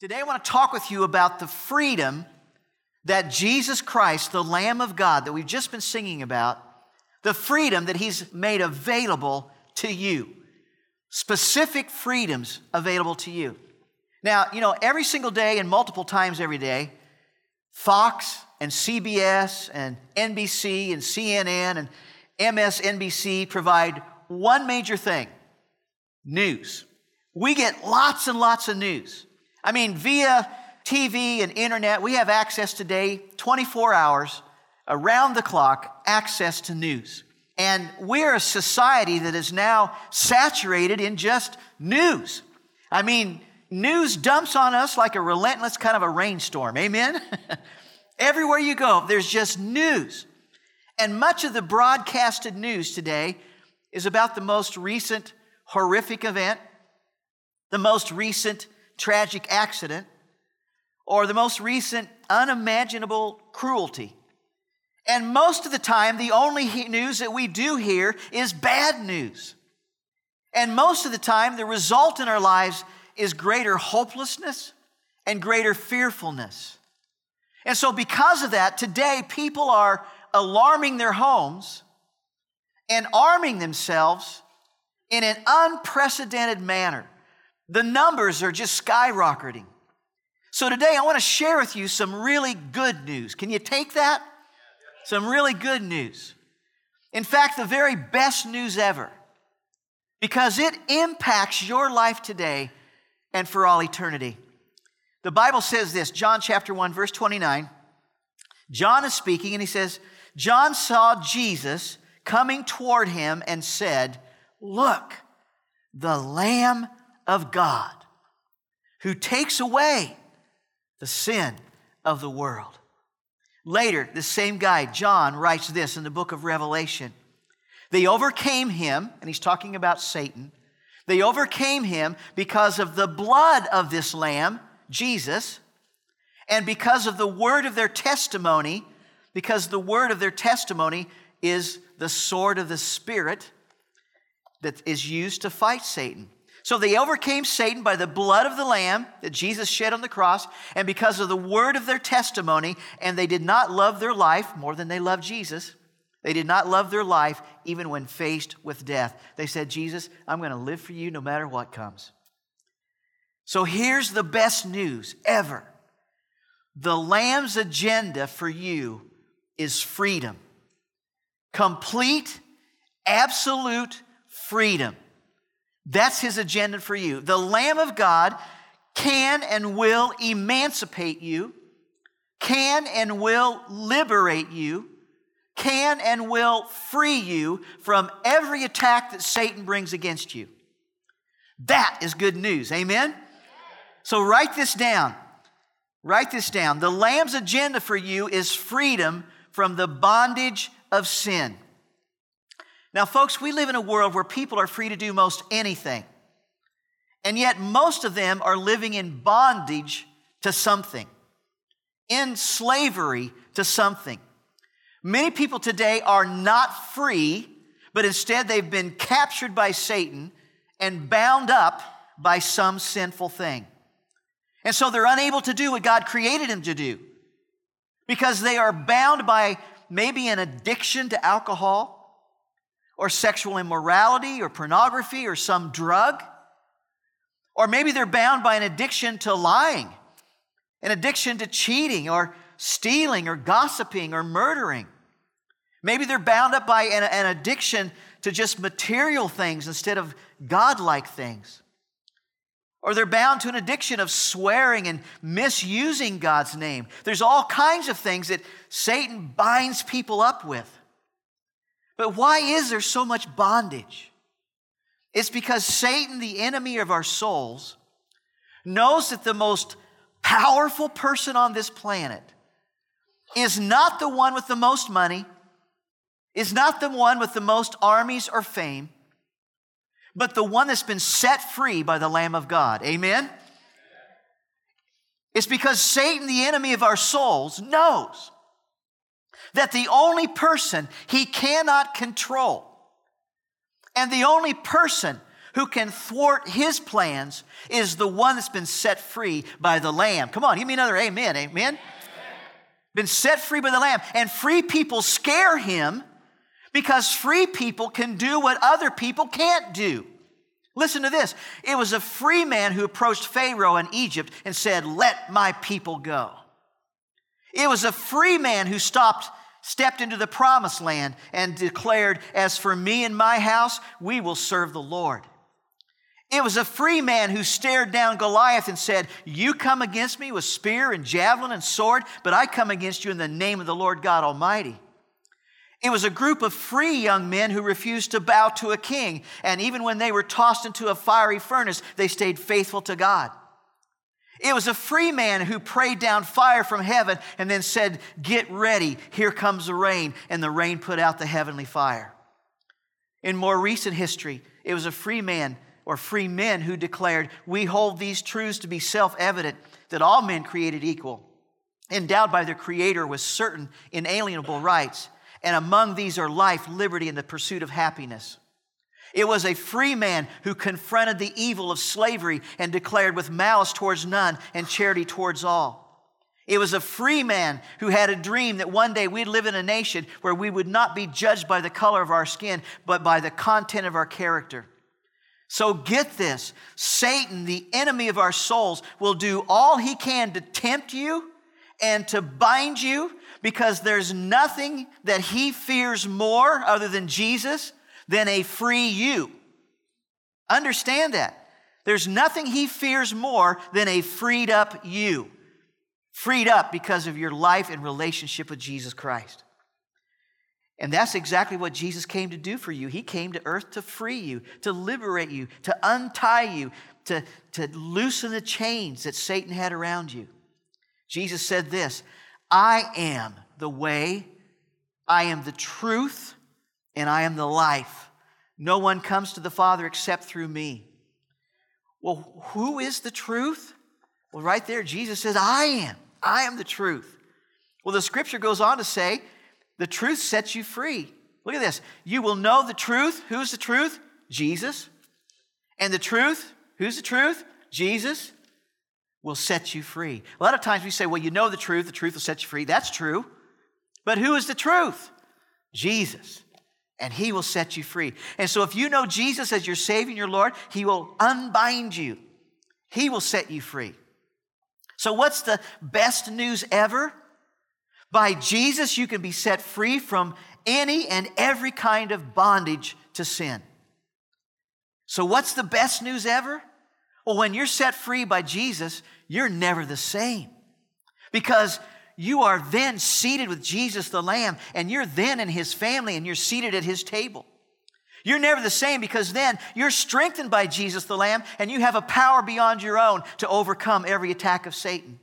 Today, I want to talk with you about the freedom that Jesus Christ, the Lamb of God, that we've just been singing about, the freedom that He's made available to you. Specific freedoms available to you. Now, you know, every single day and multiple times every day, Fox and CBS and NBC and CNN and MSNBC provide one major thing news. We get lots and lots of news. I mean, via TV and internet, we have access today, 24 hours, around the clock, access to news. And we're a society that is now saturated in just news. I mean, news dumps on us like a relentless kind of a rainstorm. Amen? Everywhere you go, there's just news. And much of the broadcasted news today is about the most recent horrific event, the most recent tragic accident, or the most recent unimaginable cruelty. And most of the time, the only news that we do hear is bad news. And most of the time, the result in our lives is greater hopelessness and greater fearfulness. And so, because of that, today people are alarming their homes and arming themselves in an unprecedented manner. The numbers are just skyrocketing. So today I want to share with you some really good news. Can you take that? Some really good news. In fact, the very best news ever. Because it impacts your life today and for all eternity. The Bible says this, John chapter 1 verse 29. John is speaking and he says, John saw Jesus coming toward him and said, "Look, the Lamb of God who takes away the sin of the world. Later, the same guy, John, writes this in the book of Revelation. They overcame him, and he's talking about Satan. They overcame him because of the blood of this lamb, Jesus, and because of the word of their testimony, because the word of their testimony is the sword of the Spirit that is used to fight Satan. So they overcame Satan by the blood of the Lamb that Jesus shed on the cross, and because of the word of their testimony, and they did not love their life more than they loved Jesus. They did not love their life even when faced with death. They said, Jesus, I'm going to live for you no matter what comes. So here's the best news ever the Lamb's agenda for you is freedom complete, absolute freedom. That's his agenda for you. The Lamb of God can and will emancipate you, can and will liberate you, can and will free you from every attack that Satan brings against you. That is good news. Amen? So write this down. Write this down. The Lamb's agenda for you is freedom from the bondage of sin. Now, folks, we live in a world where people are free to do most anything. And yet, most of them are living in bondage to something, in slavery to something. Many people today are not free, but instead they've been captured by Satan and bound up by some sinful thing. And so they're unable to do what God created them to do because they are bound by maybe an addiction to alcohol or sexual immorality or pornography or some drug. Or maybe they're bound by an addiction to lying, an addiction to cheating or stealing or gossiping or murdering. Maybe they're bound up by an, an addiction to just material things instead of godlike things. Or they're bound to an addiction of swearing and misusing God's name. There's all kinds of things that Satan binds people up with. But why is there so much bondage? It's because Satan, the enemy of our souls, knows that the most powerful person on this planet is not the one with the most money, is not the one with the most armies or fame, but the one that's been set free by the Lamb of God. Amen? It's because Satan, the enemy of our souls, knows that the only person he cannot control and the only person who can thwart his plans is the one that's been set free by the Lamb. Come on, give me another amen. Amen. Been set free by the Lamb. And free people scare him because free people can do what other people can't do. Listen to this. It was a free man who approached Pharaoh in Egypt and said, Let my people go. It was a free man who stopped, stepped into the promised land and declared, As for me and my house, we will serve the Lord. It was a free man who stared down Goliath and said, You come against me with spear and javelin and sword, but I come against you in the name of the Lord God Almighty. It was a group of free young men who refused to bow to a king, and even when they were tossed into a fiery furnace, they stayed faithful to God. It was a free man who prayed down fire from heaven and then said, Get ready, here comes the rain, and the rain put out the heavenly fire. In more recent history, it was a free man or free men who declared, We hold these truths to be self evident that all men created equal, endowed by their Creator with certain inalienable rights, and among these are life, liberty, and the pursuit of happiness. It was a free man who confronted the evil of slavery and declared with malice towards none and charity towards all. It was a free man who had a dream that one day we'd live in a nation where we would not be judged by the color of our skin, but by the content of our character. So get this Satan, the enemy of our souls, will do all he can to tempt you and to bind you because there's nothing that he fears more other than Jesus than a free you. Understand that. There's nothing he fears more than a freed up you. Freed up because of your life and relationship with Jesus Christ. And that's exactly what Jesus came to do for you. He came to earth to free you, to liberate you, to untie you, to, to loosen the chains that Satan had around you. Jesus said this I am the way, I am the truth, and I am the life. No one comes to the Father except through me. Well, who is the truth? Well, right there, Jesus says, I am. I am the truth. Well, the scripture goes on to say, the truth sets you free. Look at this. You will know the truth. Who's the truth? Jesus. And the truth, who's the truth? Jesus will set you free. A lot of times we say, well, you know the truth, the truth will set you free. That's true. But who is the truth? Jesus. And he will set you free. And so if you know Jesus as your Savior and your Lord, he will unbind you, he will set you free. So, what's the best news ever? By Jesus, you can be set free from any and every kind of bondage to sin. So, what's the best news ever? Well, when you're set free by Jesus, you're never the same because you are then seated with Jesus the Lamb, and you're then in his family, and you're seated at his table. You're never the same because then you're strengthened by Jesus the Lamb, and you have a power beyond your own to overcome every attack of Satan.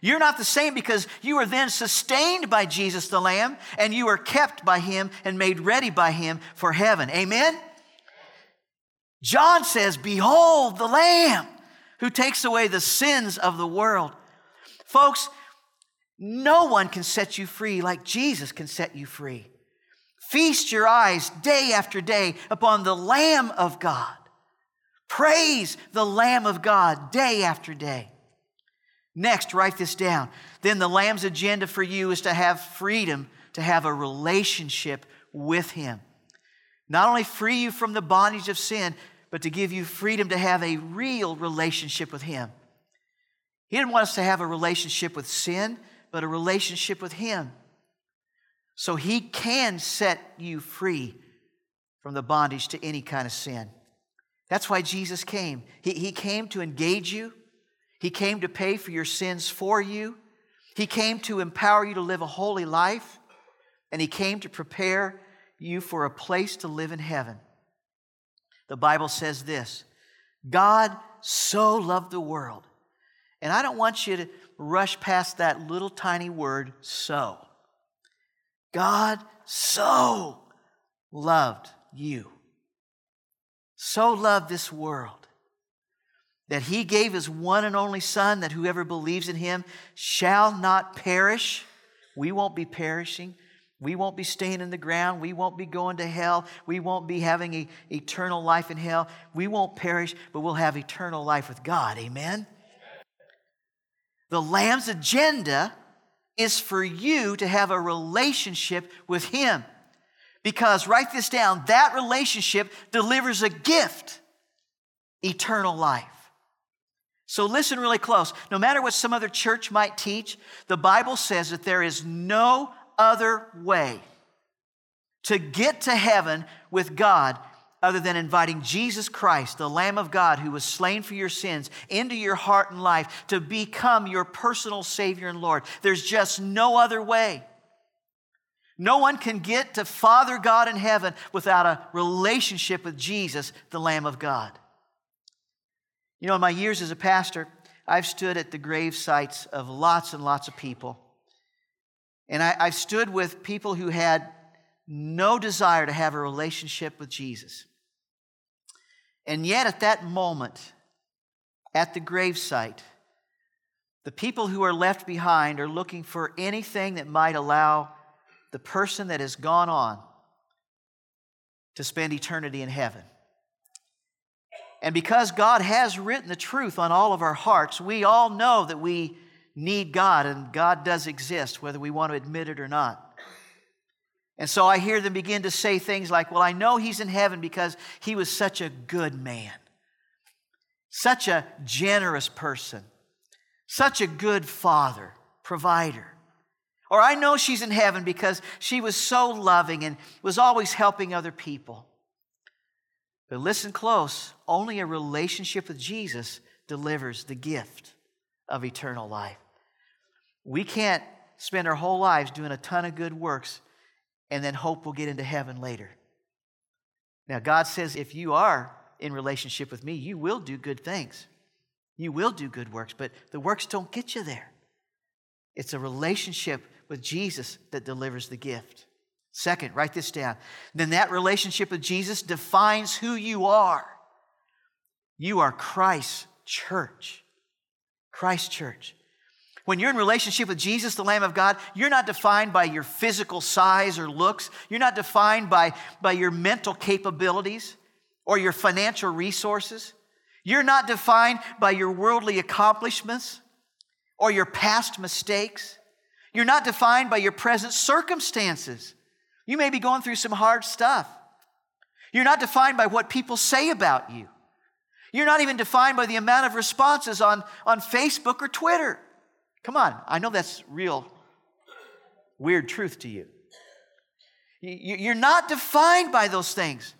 You're not the same because you are then sustained by Jesus the Lamb and you are kept by Him and made ready by Him for heaven. Amen? John says, Behold the Lamb who takes away the sins of the world. Folks, no one can set you free like Jesus can set you free. Feast your eyes day after day upon the Lamb of God. Praise the Lamb of God day after day. Next, write this down. Then the Lamb's agenda for you is to have freedom, to have a relationship with Him. Not only free you from the bondage of sin, but to give you freedom to have a real relationship with Him. He didn't want us to have a relationship with sin, but a relationship with Him. So He can set you free from the bondage to any kind of sin. That's why Jesus came. He, he came to engage you, he came to pay for your sins for you. He came to empower you to live a holy life. And He came to prepare you for a place to live in heaven. The Bible says this God so loved the world. And I don't want you to rush past that little tiny word, so. God so loved you, so loved this world that he gave his one and only Son, that whoever believes in him shall not perish. We won't be perishing, We won't be staying in the ground. We won't be going to hell. We won't be having a, eternal life in hell. We won't perish, but we'll have eternal life with God. Amen? The Lamb's agenda is for you to have a relationship with Him. Because, write this down, that relationship delivers a gift eternal life. So, listen really close. No matter what some other church might teach, the Bible says that there is no other way to get to heaven with God other than inviting Jesus Christ, the Lamb of God who was slain for your sins, into your heart and life to become your personal Savior and Lord. There's just no other way. No one can get to Father God in heaven without a relationship with Jesus, the Lamb of God. You know, in my years as a pastor, I've stood at the grave sites of lots and lots of people. And I, have stood with people who had no desire to have a relationship with Jesus. And yet, at that moment, at the gravesite, the people who are left behind are looking for anything that might allow the person that has gone on to spend eternity in heaven. And because God has written the truth on all of our hearts, we all know that we need God and God does exist, whether we want to admit it or not. And so I hear them begin to say things like, Well, I know he's in heaven because he was such a good man, such a generous person, such a good father, provider. Or I know she's in heaven because she was so loving and was always helping other people. But listen close only a relationship with Jesus delivers the gift of eternal life. We can't spend our whole lives doing a ton of good works and then hope we'll get into heaven later. Now, God says if you are in relationship with me, you will do good things. You will do good works, but the works don't get you there. It's a relationship with Jesus that delivers the gift. Second, write this down. Then that relationship with Jesus defines who you are. You are Christ's church. Christ's church. When you're in relationship with Jesus, the Lamb of God, you're not defined by your physical size or looks. You're not defined by, by your mental capabilities or your financial resources. You're not defined by your worldly accomplishments or your past mistakes. You're not defined by your present circumstances. You may be going through some hard stuff. You're not defined by what people say about you. You're not even defined by the amount of responses on, on Facebook or Twitter. Come on, I know that's real weird truth to you. You're not defined by those things.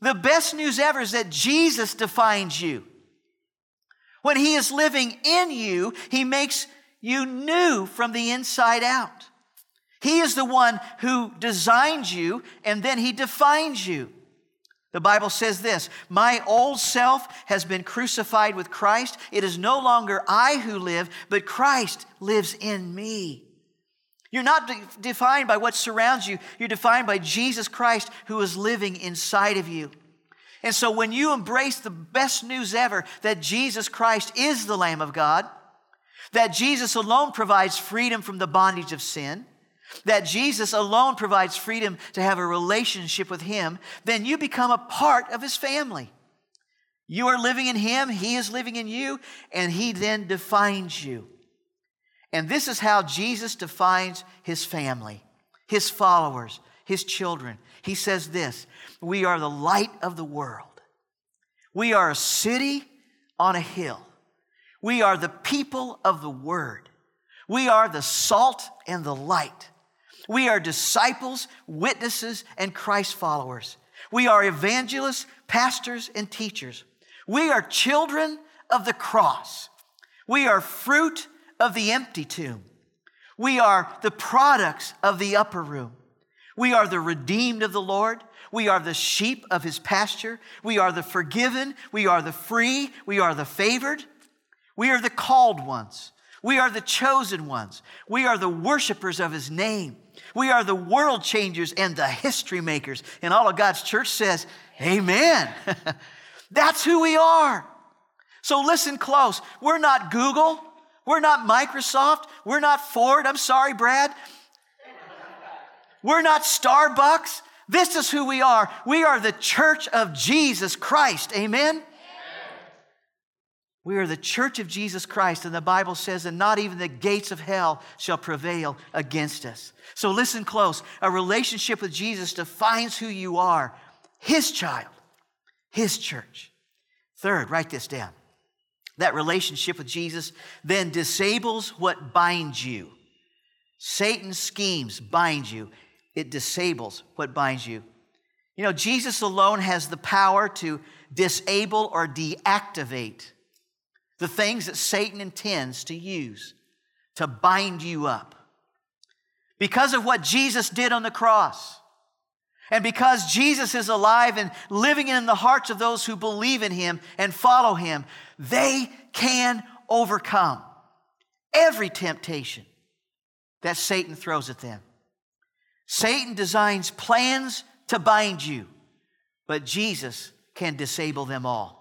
The best news ever is that Jesus defines you. When He is living in you, He makes you new from the inside out. He is the one who designed you and then He defines you. The Bible says this My old self has been crucified with Christ. It is no longer I who live, but Christ lives in me. You're not de- defined by what surrounds you, you're defined by Jesus Christ who is living inside of you. And so when you embrace the best news ever that Jesus Christ is the Lamb of God, that Jesus alone provides freedom from the bondage of sin, that Jesus alone provides freedom to have a relationship with Him, then you become a part of His family. You are living in Him, He is living in you, and He then defines you. And this is how Jesus defines His family, His followers, His children. He says this We are the light of the world, we are a city on a hill, we are the people of the Word, we are the salt and the light. We are disciples, witnesses, and Christ followers. We are evangelists, pastors, and teachers. We are children of the cross. We are fruit of the empty tomb. We are the products of the upper room. We are the redeemed of the Lord. We are the sheep of his pasture. We are the forgiven. We are the free. We are the favored. We are the called ones. We are the chosen ones. We are the worshipers of his name. We are the world changers and the history makers. And all of God's church says, Amen. That's who we are. So listen close. We're not Google. We're not Microsoft. We're not Ford. I'm sorry, Brad. We're not Starbucks. This is who we are. We are the church of Jesus Christ. Amen? We are the church of Jesus Christ, and the Bible says, and not even the gates of hell shall prevail against us. So listen close. A relationship with Jesus defines who you are, His child, His church. Third, write this down. That relationship with Jesus then disables what binds you. Satan's schemes bind you, it disables what binds you. You know, Jesus alone has the power to disable or deactivate the things that Satan intends to use to bind you up. Because of what Jesus did on the cross, and because Jesus is alive and living in the hearts of those who believe in him and follow him, they can overcome every temptation that Satan throws at them. Satan designs plans to bind you, but Jesus can disable them all.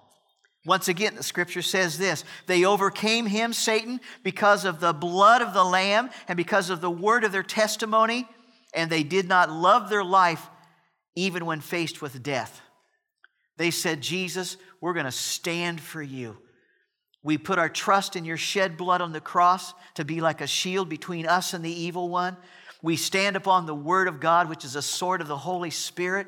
Once again, the scripture says this they overcame him, Satan, because of the blood of the Lamb and because of the word of their testimony, and they did not love their life even when faced with death. They said, Jesus, we're going to stand for you. We put our trust in your shed blood on the cross to be like a shield between us and the evil one. We stand upon the word of God, which is a sword of the Holy Spirit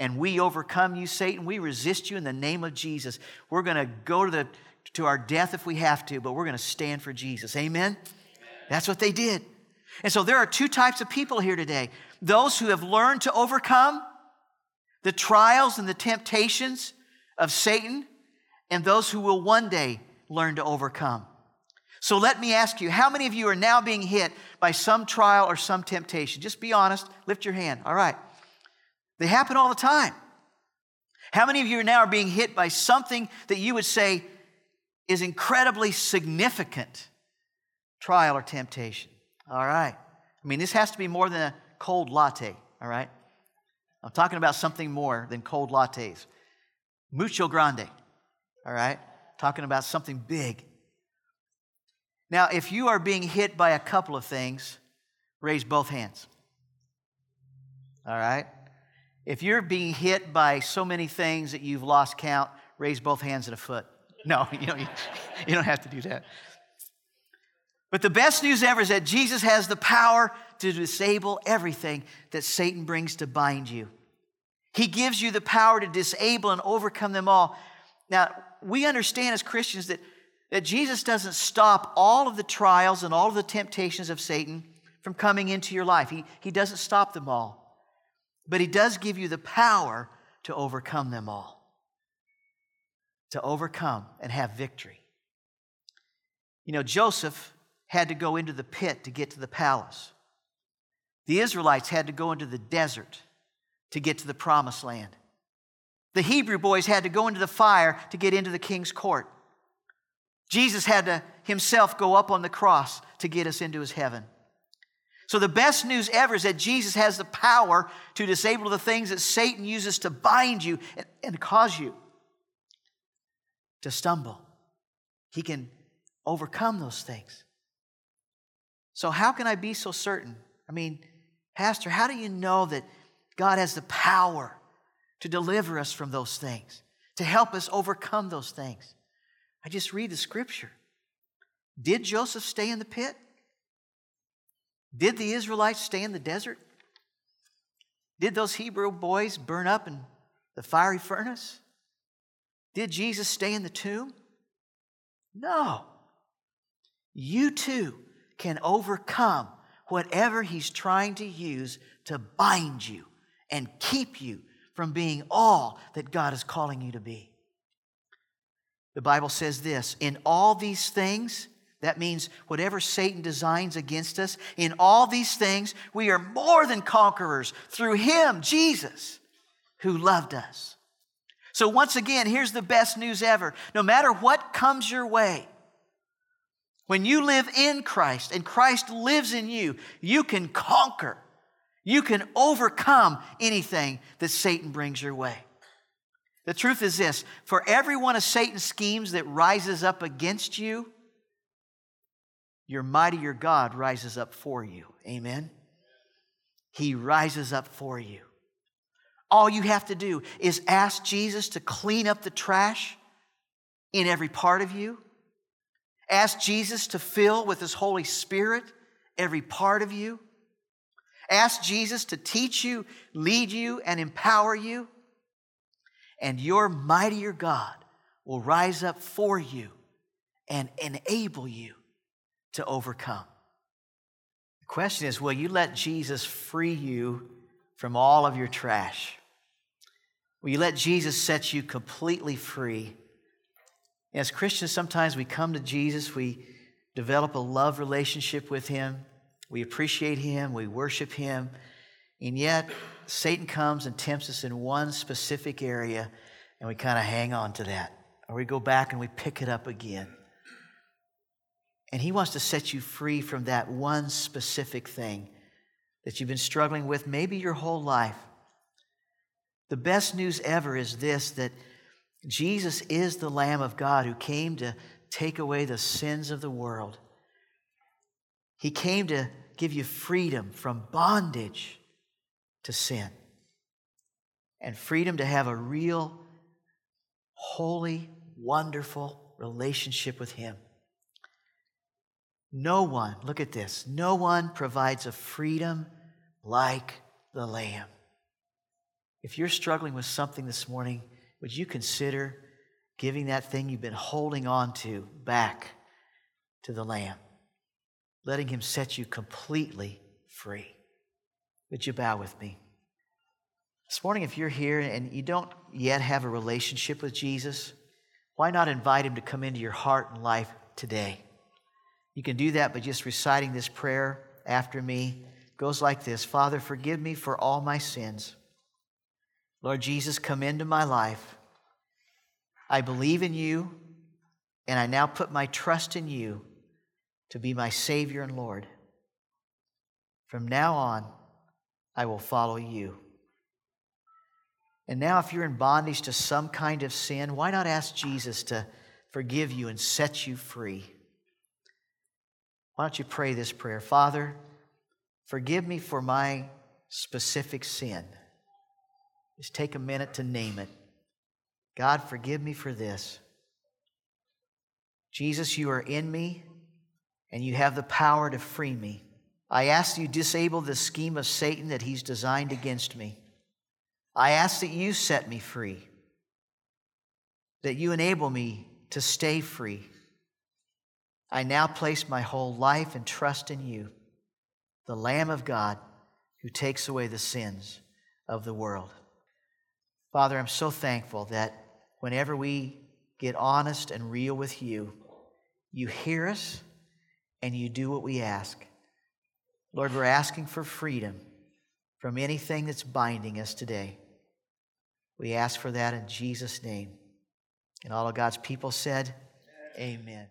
and we overcome you, Satan. We resist you in the name of Jesus. We're going to go to, the, to our death if we have to, but we're going to stand for Jesus. Amen? Amen? That's what they did. And so there are two types of people here today those who have learned to overcome the trials and the temptations of Satan, and those who will one day learn to overcome. So let me ask you, how many of you are now being hit by some trial or some temptation? Just be honest, lift your hand. All right. They happen all the time. How many of you now are being hit by something that you would say is incredibly significant trial or temptation? All right. I mean, this has to be more than a cold latte, all right? I'm talking about something more than cold lattes. Mucho grande, all right? Talking about something big. Now, if you are being hit by a couple of things, raise both hands. All right? If you're being hit by so many things that you've lost count, raise both hands and a foot. No, you don't, you don't have to do that. But the best news ever is that Jesus has the power to disable everything that Satan brings to bind you. He gives you the power to disable and overcome them all. Now, we understand as Christians that, that Jesus doesn't stop all of the trials and all of the temptations of Satan from coming into your life. He, he doesn't stop them all but He does give you the power to overcome them all, to overcome and have victory. You know, Joseph had to go into the pit to get to the palace. The Israelites had to go into the desert to get to the promised land. The Hebrew boys had to go into the fire to get into the king's court. Jesus had to himself go up on the cross to get us into his heaven. So, the best news ever is that Jesus has the power to disable the things that Satan uses to bind you and, and cause you to stumble. He can overcome those things. So, how can I be so certain? I mean, Pastor, how do you know that God has the power to deliver us from those things, to help us overcome those things? I just read the scripture. Did Joseph stay in the pit? Did the Israelites stay in the desert? Did those Hebrew boys burn up in the fiery furnace? Did Jesus stay in the tomb? No. You too can overcome whatever he's trying to use to bind you and keep you from being all that God is calling you to be. The Bible says this in all these things, that means whatever Satan designs against us, in all these things, we are more than conquerors through Him, Jesus, who loved us. So, once again, here's the best news ever. No matter what comes your way, when you live in Christ and Christ lives in you, you can conquer. You can overcome anything that Satan brings your way. The truth is this for every one of Satan's schemes that rises up against you, your mightier God rises up for you. Amen. He rises up for you. All you have to do is ask Jesus to clean up the trash in every part of you. Ask Jesus to fill with His Holy Spirit every part of you. Ask Jesus to teach you, lead you, and empower you. And your mightier God will rise up for you and enable you to overcome. The question is will you let Jesus free you from all of your trash? Will you let Jesus set you completely free? As Christians, sometimes we come to Jesus, we develop a love relationship with Him, we appreciate Him, we worship Him, and yet Satan comes and tempts us in one specific area, and we kind of hang on to that. Or we go back and we pick it up again. And He wants to set you free from that one specific thing that you've been struggling with maybe your whole life. The best news ever is this that Jesus is the Lamb of God who came to take away the sins of the world. He came to give you freedom from bondage to sin and freedom to have a real, holy, wonderful relationship with Him. No one, look at this, no one provides a freedom like the Lamb. If you're struggling with something this morning, would you consider giving that thing you've been holding on to back to the Lamb? Letting Him set you completely free. Would you bow with me? This morning, if you're here and you don't yet have a relationship with Jesus, why not invite Him to come into your heart and life today? You can do that by just reciting this prayer after me. It goes like this Father, forgive me for all my sins. Lord Jesus, come into my life. I believe in you, and I now put my trust in you to be my Savior and Lord. From now on, I will follow you. And now, if you're in bondage to some kind of sin, why not ask Jesus to forgive you and set you free? Why don't you pray this prayer? Father, forgive me for my specific sin. Just take a minute to name it. God, forgive me for this. Jesus, you are in me and you have the power to free me. I ask you disable the scheme of Satan that he's designed against me. I ask that you set me free, that you enable me to stay free. I now place my whole life and trust in you, the Lamb of God who takes away the sins of the world. Father, I'm so thankful that whenever we get honest and real with you, you hear us and you do what we ask. Lord, we're asking for freedom from anything that's binding us today. We ask for that in Jesus' name. And all of God's people said, Amen.